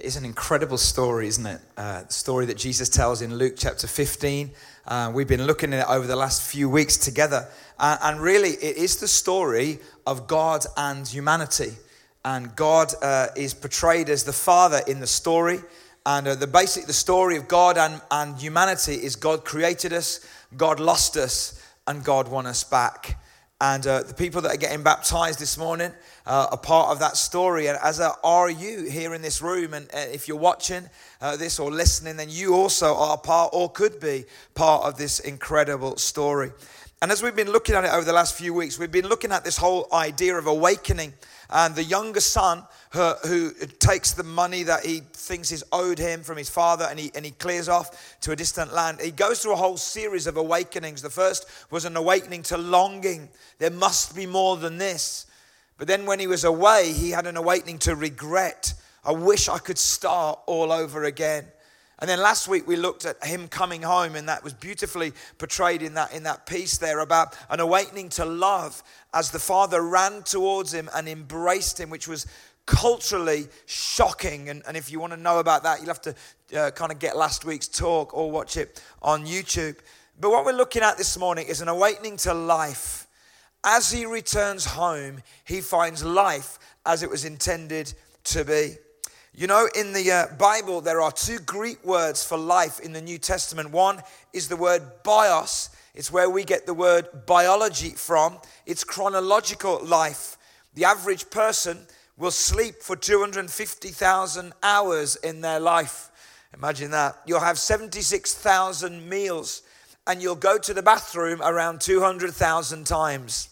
It is an incredible story, isn't it? Uh, the story that Jesus tells in Luke chapter 15. Uh, we've been looking at it over the last few weeks together. Uh, and really, it is the story of God and humanity. And God uh, is portrayed as the Father in the story. And uh, the basic, the story of God and, and humanity is God created us, God lost us, and God won us back. And uh, the people that are getting baptized this morning uh, are part of that story. And as are you here in this room, and uh, if you're watching uh, this or listening, then you also are part or could be part of this incredible story. And as we've been looking at it over the last few weeks, we've been looking at this whole idea of awakening and the younger son who, who, takes the money that he thinks is owed him from his father and he, and he clears off to a distant land. He goes through a whole series of awakenings. The first was an awakening to longing. There must be more than this. But then when he was away, he had an awakening to regret. I wish I could start all over again. And then last week we looked at him coming home, and that was beautifully portrayed in that, in that piece there about an awakening to love as the father ran towards him and embraced him, which was culturally shocking. And, and if you want to know about that, you'll have to uh, kind of get last week's talk or watch it on YouTube. But what we're looking at this morning is an awakening to life. As he returns home, he finds life as it was intended to be. You know, in the uh, Bible, there are two Greek words for life in the New Testament. One is the word bios, it's where we get the word biology from. It's chronological life. The average person will sleep for 250,000 hours in their life. Imagine that. You'll have 76,000 meals and you'll go to the bathroom around 200,000 times.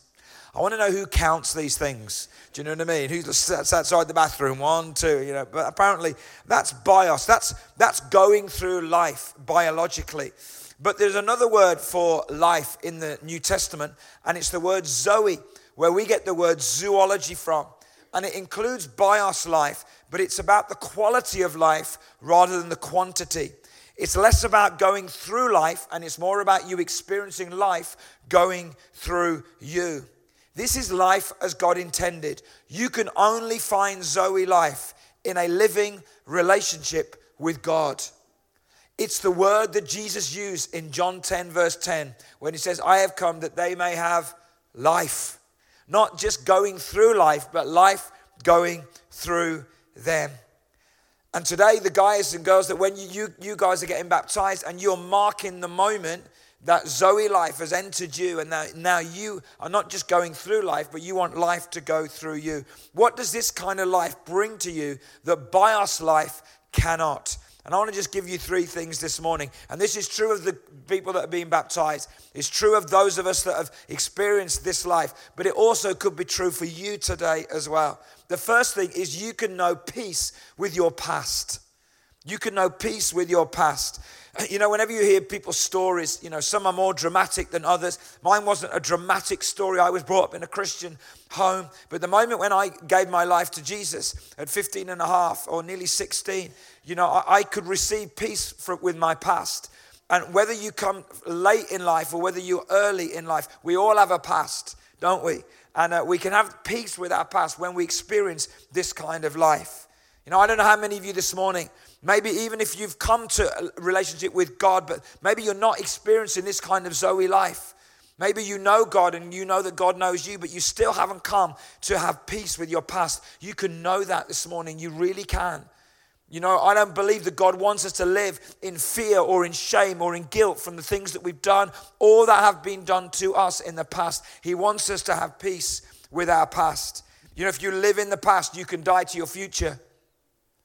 I want to know who counts these things. Do you know what I mean? Who sits outside the bathroom? One, two, you know. But apparently that's bios. That's, that's going through life biologically. But there's another word for life in the New Testament, and it's the word Zoe, where we get the word zoology from. And it includes bios life, but it's about the quality of life rather than the quantity. It's less about going through life, and it's more about you experiencing life going through you. This is life as God intended. You can only find Zoe life in a living relationship with God. It's the word that Jesus used in John 10, verse 10, when he says, I have come that they may have life. Not just going through life, but life going through them. And today, the guys and girls that when you, you, you guys are getting baptized and you're marking the moment that Zoe life has entered you, and now, now you are not just going through life, but you want life to go through you. What does this kind of life bring to you that bios life cannot? And I want to just give you three things this morning. And this is true of the people that are being baptized. It's true of those of us that have experienced this life, but it also could be true for you today as well. The first thing is you can know peace with your past. You can know peace with your past. You know, whenever you hear people's stories, you know, some are more dramatic than others. Mine wasn't a dramatic story. I was brought up in a Christian home. But the moment when I gave my life to Jesus at 15 and a half or nearly 16, you know, I, I could receive peace for, with my past. And whether you come late in life or whether you're early in life, we all have a past, don't we? And uh, we can have peace with our past when we experience this kind of life. You know, I don't know how many of you this morning, maybe even if you've come to a relationship with God, but maybe you're not experiencing this kind of Zoe life. Maybe you know God and you know that God knows you, but you still haven't come to have peace with your past. You can know that this morning. You really can. You know, I don't believe that God wants us to live in fear or in shame or in guilt from the things that we've done or that have been done to us in the past. He wants us to have peace with our past. You know, if you live in the past, you can die to your future.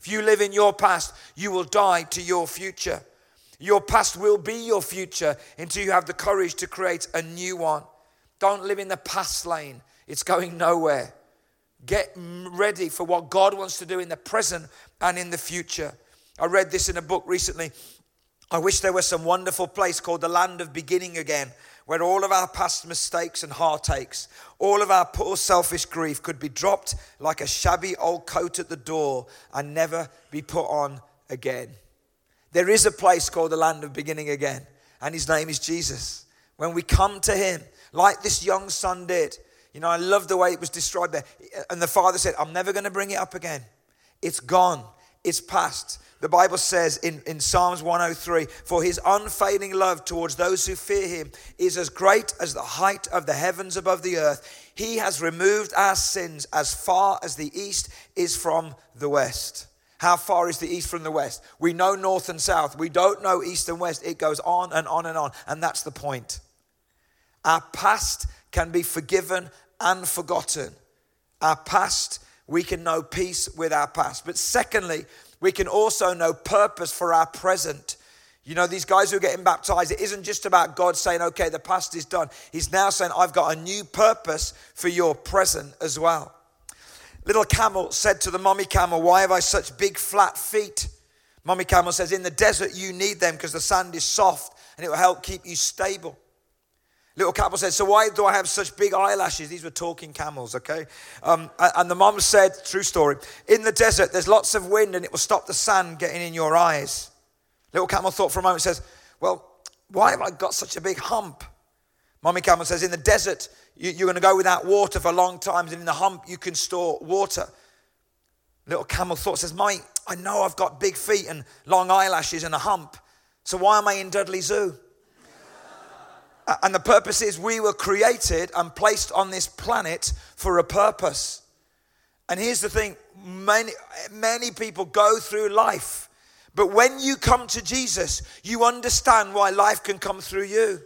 If you live in your past, you will die to your future. Your past will be your future until you have the courage to create a new one. Don't live in the past lane, it's going nowhere. Get ready for what God wants to do in the present and in the future. I read this in a book recently. I wish there was some wonderful place called the land of beginning again, where all of our past mistakes and heartaches, all of our poor selfish grief could be dropped like a shabby old coat at the door and never be put on again. There is a place called the land of beginning again, and his name is Jesus. When we come to him, like this young son did, you know, I love the way it was described there. And the father said, I'm never going to bring it up again. It's gone. Is past. The Bible says in, in Psalms 103 For his unfailing love towards those who fear him is as great as the height of the heavens above the earth. He has removed our sins as far as the east is from the west. How far is the east from the west? We know north and south. We don't know east and west. It goes on and on and on. And that's the point. Our past can be forgiven and forgotten. Our past, we can know peace with our past. But secondly, we can also know purpose for our present. You know, these guys who are getting baptized, it isn't just about God saying, okay, the past is done. He's now saying, I've got a new purpose for your present as well. Little camel said to the mommy camel, Why have I such big flat feet? Mommy camel says, In the desert, you need them because the sand is soft and it will help keep you stable. Little camel said, So why do I have such big eyelashes? These were talking camels, okay? Um, and the mom said, True story, in the desert, there's lots of wind and it will stop the sand getting in your eyes. Little camel thought for a moment, says, Well, why have I got such a big hump? Mommy camel says, In the desert, you, are going to go without water for long times, and in the hump, you can store water. Little camel thought, says, Mommy, I know I've got big feet and long eyelashes and a hump, so why am I in Dudley Zoo? Uh, and the purpose is we were created and placed on this planet for a purpose. And here's the thing many, many people go through life, but when you come to Jesus, you understand why life can come through you.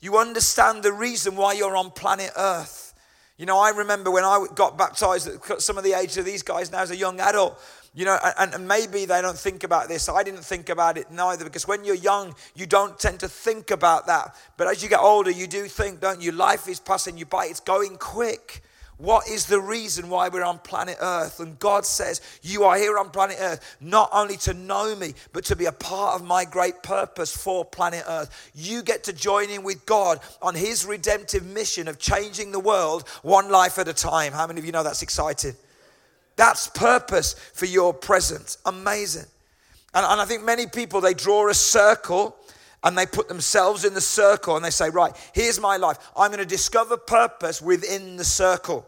You understand the reason why you're on planet Earth. You know, I remember when I got baptized at some of the age of these guys now as a young adult, you know, and, maybe they don't think about this. I didn't think about it neither because when you're young, you don't tend to think about that. But as you get older, you do think, don't you? Life is passing you by, it's going quick. What is the reason why we're on planet Earth? And God says, You are here on planet Earth not only to know me, but to be a part of my great purpose for planet Earth. You get to join in with God on His redemptive mission of changing the world one life at a time. How many of you know that's exciting? That's purpose for your presence. Amazing. And, and I think many people, they draw a circle and they put themselves in the circle and they say, Right, here's my life. I'm going to discover purpose within the circle.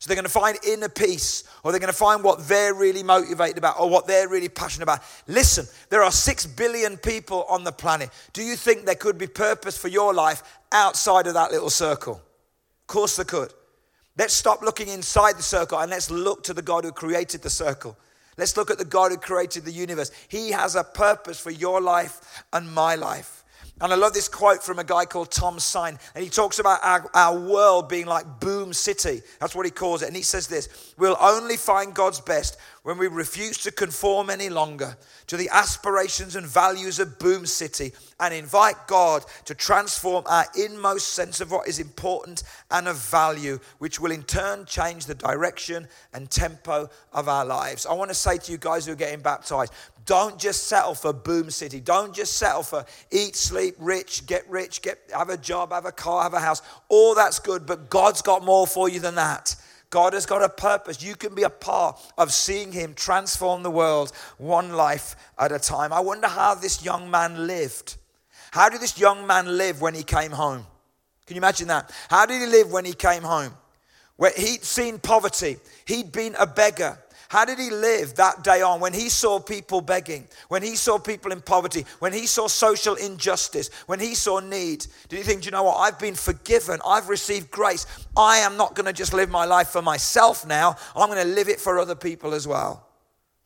So they're going to find inner peace, or they're going to find what they're really motivated about, or what they're really passionate about. Listen, there are six billion people on the planet. Do you think there could be purpose for your life outside of that little circle? Of course, there could. Let's stop looking inside the circle and let's look to the God who created the circle. Let's look at the God who created the universe. He has a purpose for your life and my life. And I love this quote from a guy called Tom Sine. And he talks about our, our world being like Boom City. That's what he calls it. And he says this We'll only find God's best when we refuse to conform any longer to the aspirations and values of Boom City and invite God to transform our inmost sense of what is important and of value, which will in turn change the direction and tempo of our lives. I want to say to you guys who are getting baptized don't just settle for boom city. Don't just settle for eat, sleep, rich, get rich, get have a job, have a car, have a house. All that's good, but God's got more for you than that. God has got a purpose. You can be a part of seeing Him transform the world one life at a time. I wonder how this young man lived. How did this young man live when he came home? Can you imagine that? How did he live when he came home? Where he'd seen poverty, he'd been a beggar, how did he live that day on when he saw people begging, when he saw people in poverty, when he saw social injustice, when he saw need? Did he think, you know what? I've been forgiven. I've received grace. I am not going to just live my life for myself now. I'm going to live it for other people as well.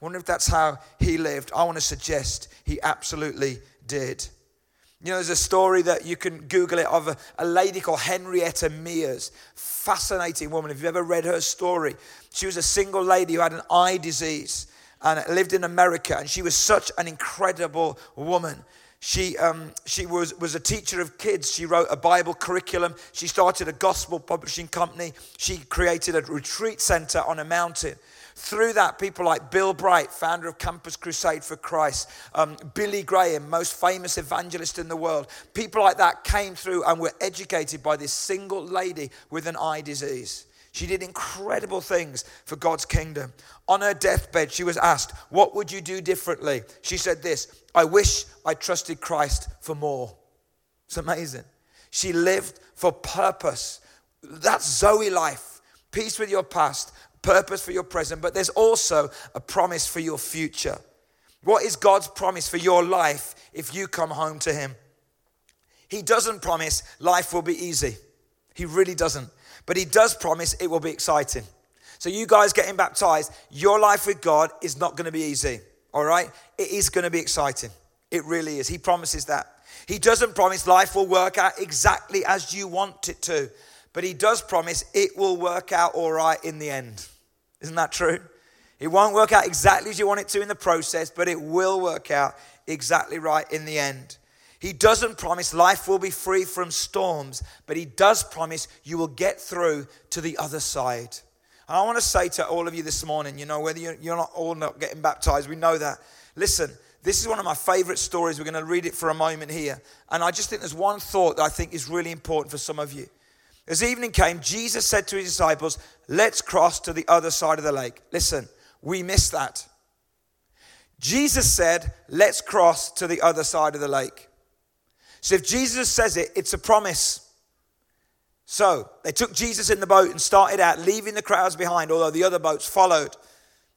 wonder if that's how he lived. I want to suggest he absolutely did. You know, there's a story that you can Google it of a, a, lady called Henrietta Mears. Fascinating woman. If you've ever read her story, she was a single lady who had an eye disease and lived in America. And she was such an incredible woman. She, um, she was, was a teacher of kids. She wrote a Bible curriculum. She started a gospel publishing company. She created a retreat center on a mountain. Through that, people like Bill Bright, founder of Campus Crusade for Christ, um, Billy Graham, most famous evangelist in the world, people like that came through and were educated by this single lady with an eye disease. She did incredible things for God's kingdom. On her deathbed, she was asked, What would you do differently? She said this I wish I trusted Christ for more. It's amazing. She lived for purpose. That's Zoe life. Peace with your past, purpose for your present, but there's also a promise for your future. What is God's promise for your life if you come home to Him? He doesn't promise life will be easy. He really doesn't. But He does promise it will be exciting. So, you guys getting baptized, your life with God is not going to be easy, all right? It is going to be exciting. It really is. He promises that. He doesn't promise life will work out exactly as you want it to, but He does promise it will work out all right in the end. Isn't that true? It won't work out exactly as you want it to in the process, but it will work out exactly right in the end. He doesn't promise life will be free from storms, but He does promise you will get through to the other side. And I want to say to all of you this morning, you know, whether you're not all not getting baptized, we know that. Listen, this is one of my favorite stories. We're going to read it for a moment here. And I just think there's one thought that I think is really important for some of you. As evening came, Jesus said to his disciples, Let's cross to the other side of the lake. Listen, we miss that. Jesus said, Let's cross to the other side of the lake. So if Jesus says it, it's a promise. So they took Jesus in the boat and started out, leaving the crowds behind, although the other boats followed.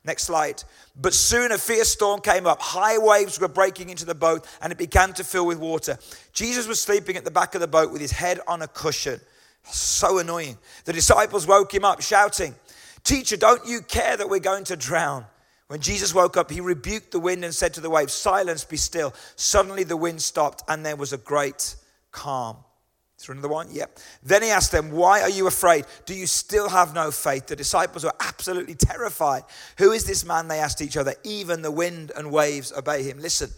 Next slide. But soon a fierce storm came up. High waves were breaking into the boat and it began to fill with water. Jesus was sleeping at the back of the boat with his head on a cushion. So annoying. The disciples woke him up, shouting, Teacher, don't you care that we're going to drown? When Jesus woke up, he rebuked the wind and said to the waves, Silence, be still. Suddenly the wind stopped and there was a great calm. Is there another one? Yep. Then he asked them, Why are you afraid? Do you still have no faith? The disciples were absolutely terrified. Who is this man? They asked each other. Even the wind and waves obey him. Listen,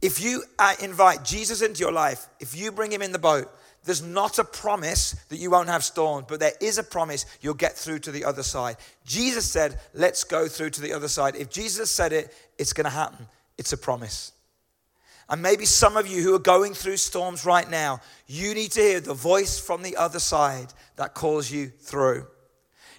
if you uh, invite Jesus into your life, if you bring him in the boat, there's not a promise that you won't have storms, but there is a promise you'll get through to the other side. Jesus said, Let's go through to the other side. If Jesus said it, it's going to happen. It's a promise. And maybe some of you who are going through storms right now, you need to hear the voice from the other side that calls you through.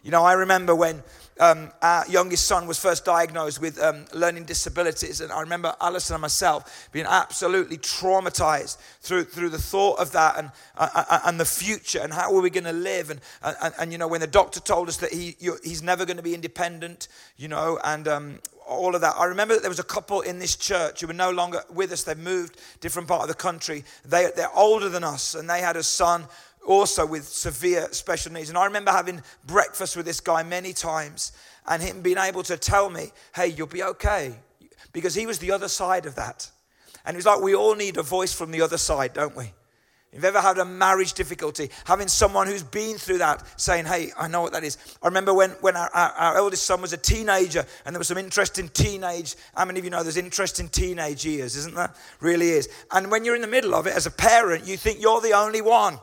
You know, I remember when um, our youngest son was first diagnosed with um, learning disabilities, and I remember Alison and myself being absolutely traumatized through, through the thought of that and, uh, uh, uh and the future and how are we going to live. And, and, and, you know, when the doctor told us that he, he's never going to be independent, you know, and um, all of that. I remember that there was a couple in this church who were no longer with us. They've moved different part of the country. They, they're older than us, and they had a son also with severe special needs. And I remember having breakfast with this guy many times, and him being able to tell me, "Hey, you'll be okay," because he was the other side of that. And it was like we all need a voice from the other side, don't we? If You've ever had a marriage difficulty, having someone who's been through that saying, Hey, I know what that is. I remember when, when our, our, our eldest son was a teenager and there was some interest in teenage. How many of you know there's interest in teenage years, isn't there? Really is. And when you're in the middle of it as a parent, you think you're the only one.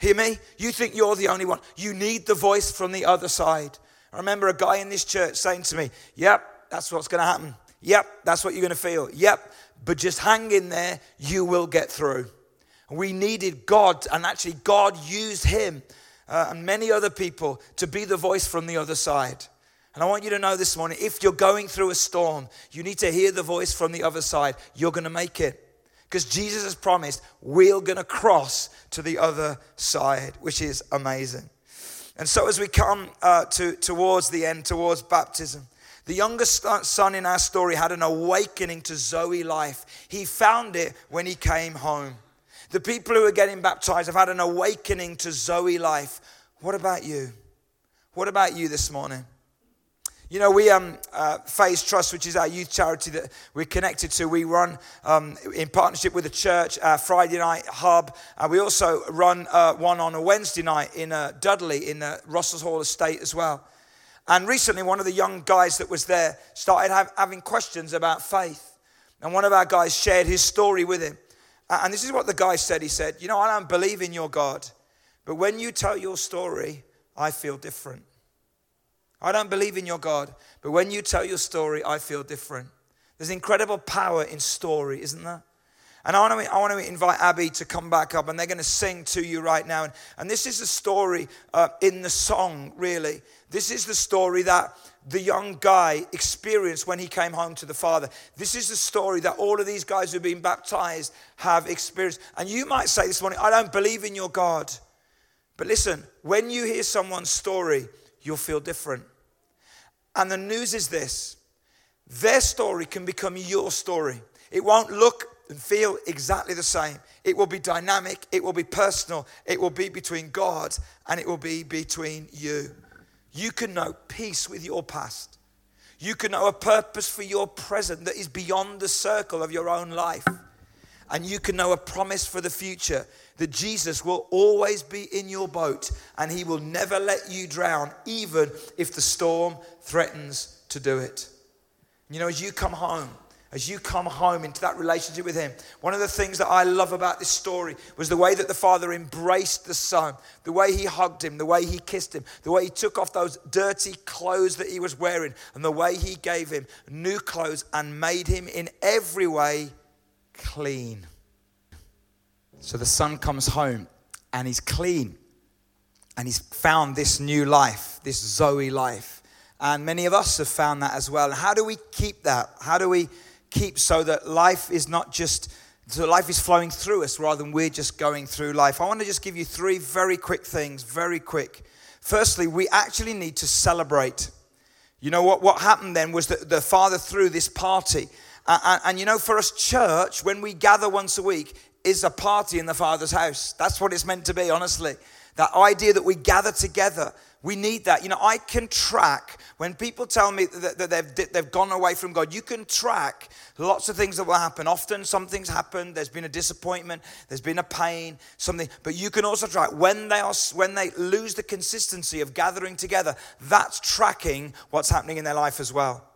Hear me? You think you're the only one. You need the voice from the other side. I remember a guy in this church saying to me, Yep, that's what's going to happen. Yep, that's what you're going to feel. Yep, but just hang in there. You will get through. We needed God, and actually, God used him uh, and many other people to be the voice from the other side. And I want you to know this morning if you're going through a storm, you need to hear the voice from the other side. You're going to make it. Because Jesus has promised we're going to cross to the other side, which is amazing. And so, as we come uh, to, towards the end, towards baptism, the youngest son in our story had an awakening to Zoe life. He found it when he came home. The people who are getting baptized have had an awakening to Zoe life. What about you? What about you this morning? You know, we um, uh, Phase Trust, which is our youth charity that we're connected to, we run um, in partnership with the church our Friday night hub. Uh, we also run uh, one on a Wednesday night in uh, Dudley in the Russell's Hall estate as well. And recently, one of the young guys that was there started have, having questions about faith. And one of our guys shared his story with him. And this is what the guy said. He said, You know, I don't believe in your God, but when you tell your story, I feel different. I don't believe in your God, but when you tell your story, I feel different. There's incredible power in story, isn't there? And I want, to, I want to invite Abby to come back up, and they're going to sing to you right now. And, and this is a story uh, in the song, really. This is the story that the young guy experienced when he came home to the Father. This is the story that all of these guys who've been baptized have experienced. And you might say this morning, I don't believe in your God. But listen, when you hear someone's story, you'll feel different. And the news is this their story can become your story. It won't look and feel exactly the same. It will be dynamic, it will be personal, it will be between God and it will be between you. You can know peace with your past. You can know a purpose for your present that is beyond the circle of your own life. And you can know a promise for the future that Jesus will always be in your boat and he will never let you drown, even if the storm threatens to do it. You know, as you come home, as you come home into that relationship with Him. One of the things that I love about this story was the way that the Father embraced the Son, the way He hugged Him, the way He kissed Him, the way He took off those dirty clothes that He was wearing, and the way He gave Him new clothes and made Him in every way clean. So the Son comes home and He's clean, and He's found this new life, this Zoe life. And many of us have found that as well. How do we keep that? How do we keep so that life is not just so life is flowing through us rather than we're just going through life. I want to just give you three very quick things, very quick. Firstly, we actually need to celebrate. You know what, what happened then was that the Father threw this party. And, and, you know, for us, church, when we gather once a week, is a party in the Father's house. That's what it's meant to be, honestly. That idea that we gather together we need that. You know, I can track when people tell me that, that they've, they've gone away from God, you can track lots of things that will happen. Often something's happened, there's been a disappointment, there's been a pain, something, but you can also track when they are when they lose the consistency of gathering together, that's tracking what's happening in their life as well.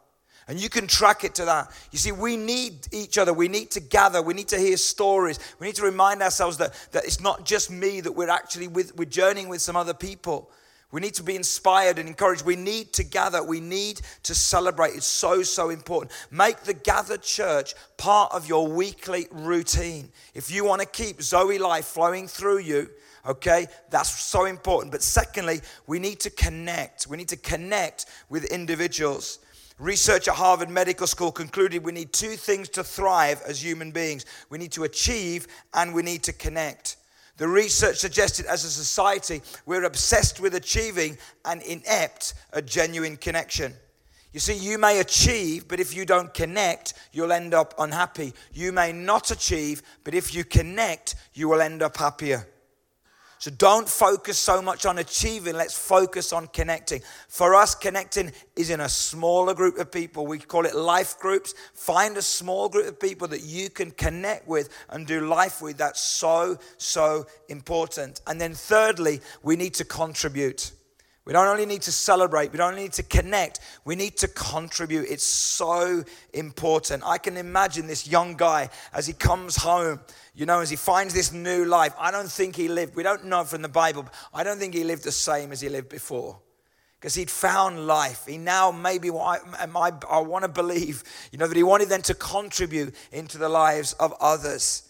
And you can track it to that. You see, we need each other. We need to gather. We need to hear stories. We need to remind ourselves that, that it's not just me, that we're actually with, we're journeying with some other people. We need to be inspired and encouraged. We need to gather. We need to celebrate. It's so, so important. Make the gathered church part of your weekly routine. If you want to keep Zoe life flowing through you, okay, that's so important. But secondly, we need to connect. We need to connect with individuals. Research at Harvard Medical School concluded we need two things to thrive as human beings we need to achieve and we need to connect. The research suggested as a society, we're obsessed with achieving and inept a genuine connection. You see, you may achieve, but if you don't connect, you'll end up unhappy. You may not achieve, but if you connect, you will end up happier. So don't focus so much on achieving, let's focus on connecting. For us, connecting is in a smaller group of people. We call it life groups. Find a small group of people that you can connect with and do life with. That's so, so important. And then, thirdly, we need to contribute. We don't only need to celebrate, we don't need to connect, we need to contribute. It's so important. I can imagine this young guy as he comes home you know, as he finds this new life, I don't think he lived, we don't know from the Bible, I don't think he lived the same as he lived before. Because he'd found life. He now maybe, I, I, I want to believe, you know, that he wanted then to contribute into the lives of others.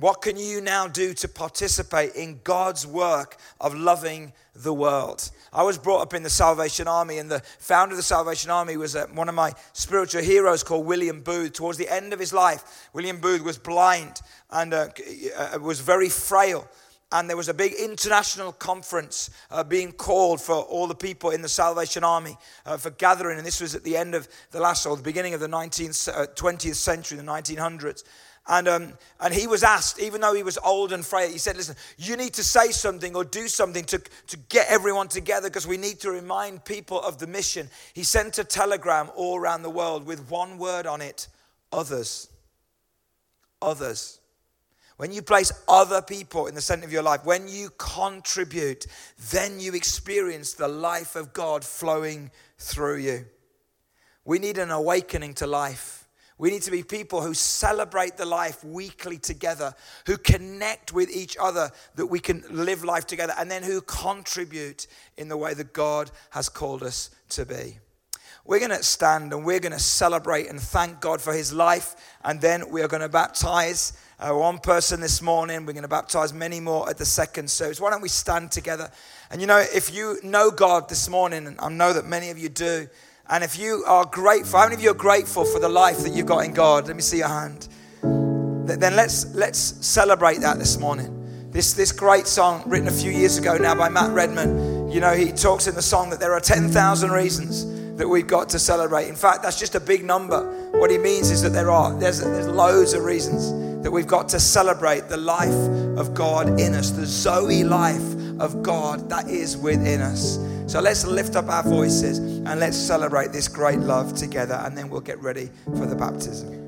What can you now do to participate in God's work of loving the world? I was brought up in the Salvation Army, and the founder of the Salvation Army was uh, one of my spiritual heroes called William Booth. Towards the end of his life, William Booth was blind and uh, uh, was very frail. And there was a big international conference uh, being called for all the people in the Salvation Army uh, for gathering. And this was at the end of the last, or the beginning of the 19th, 20th uh, century, the 1900s. And, um, and he was asked, even though he was old and frail, he said, Listen, you need to say something or do something to, to get everyone together because we need to remind people of the mission. He sent a telegram all around the world with one word on it others. Others. When you place other people in the center of your life, when you contribute, then you experience the life of God flowing through you. We need an awakening to life. We need to be people who celebrate the life weekly together, who connect with each other that we can live life together, and then who contribute in the way that God has called us to be. We're going to stand and we're going to celebrate and thank God for his life, and then we are going to baptize. Uh, one person this morning. We're going to baptize many more at the second service. Why don't we stand together? And you know, if you know God this morning, and I know that many of you do, and if you are grateful, how many of you are grateful for the life that you've got in God? Let me see your hand. Then let's let's celebrate that this morning. This this great song written a few years ago now by Matt Redman You know, he talks in the song that there are 10,000 reasons that we've got to celebrate. In fact, that's just a big number. What he means is that there are there's, there's loads of reasons that we've got to celebrate the life of God in us, the Zoe life of God that is within us. So let's lift up our voices and let's celebrate this great love together, and then we'll get ready for the baptism.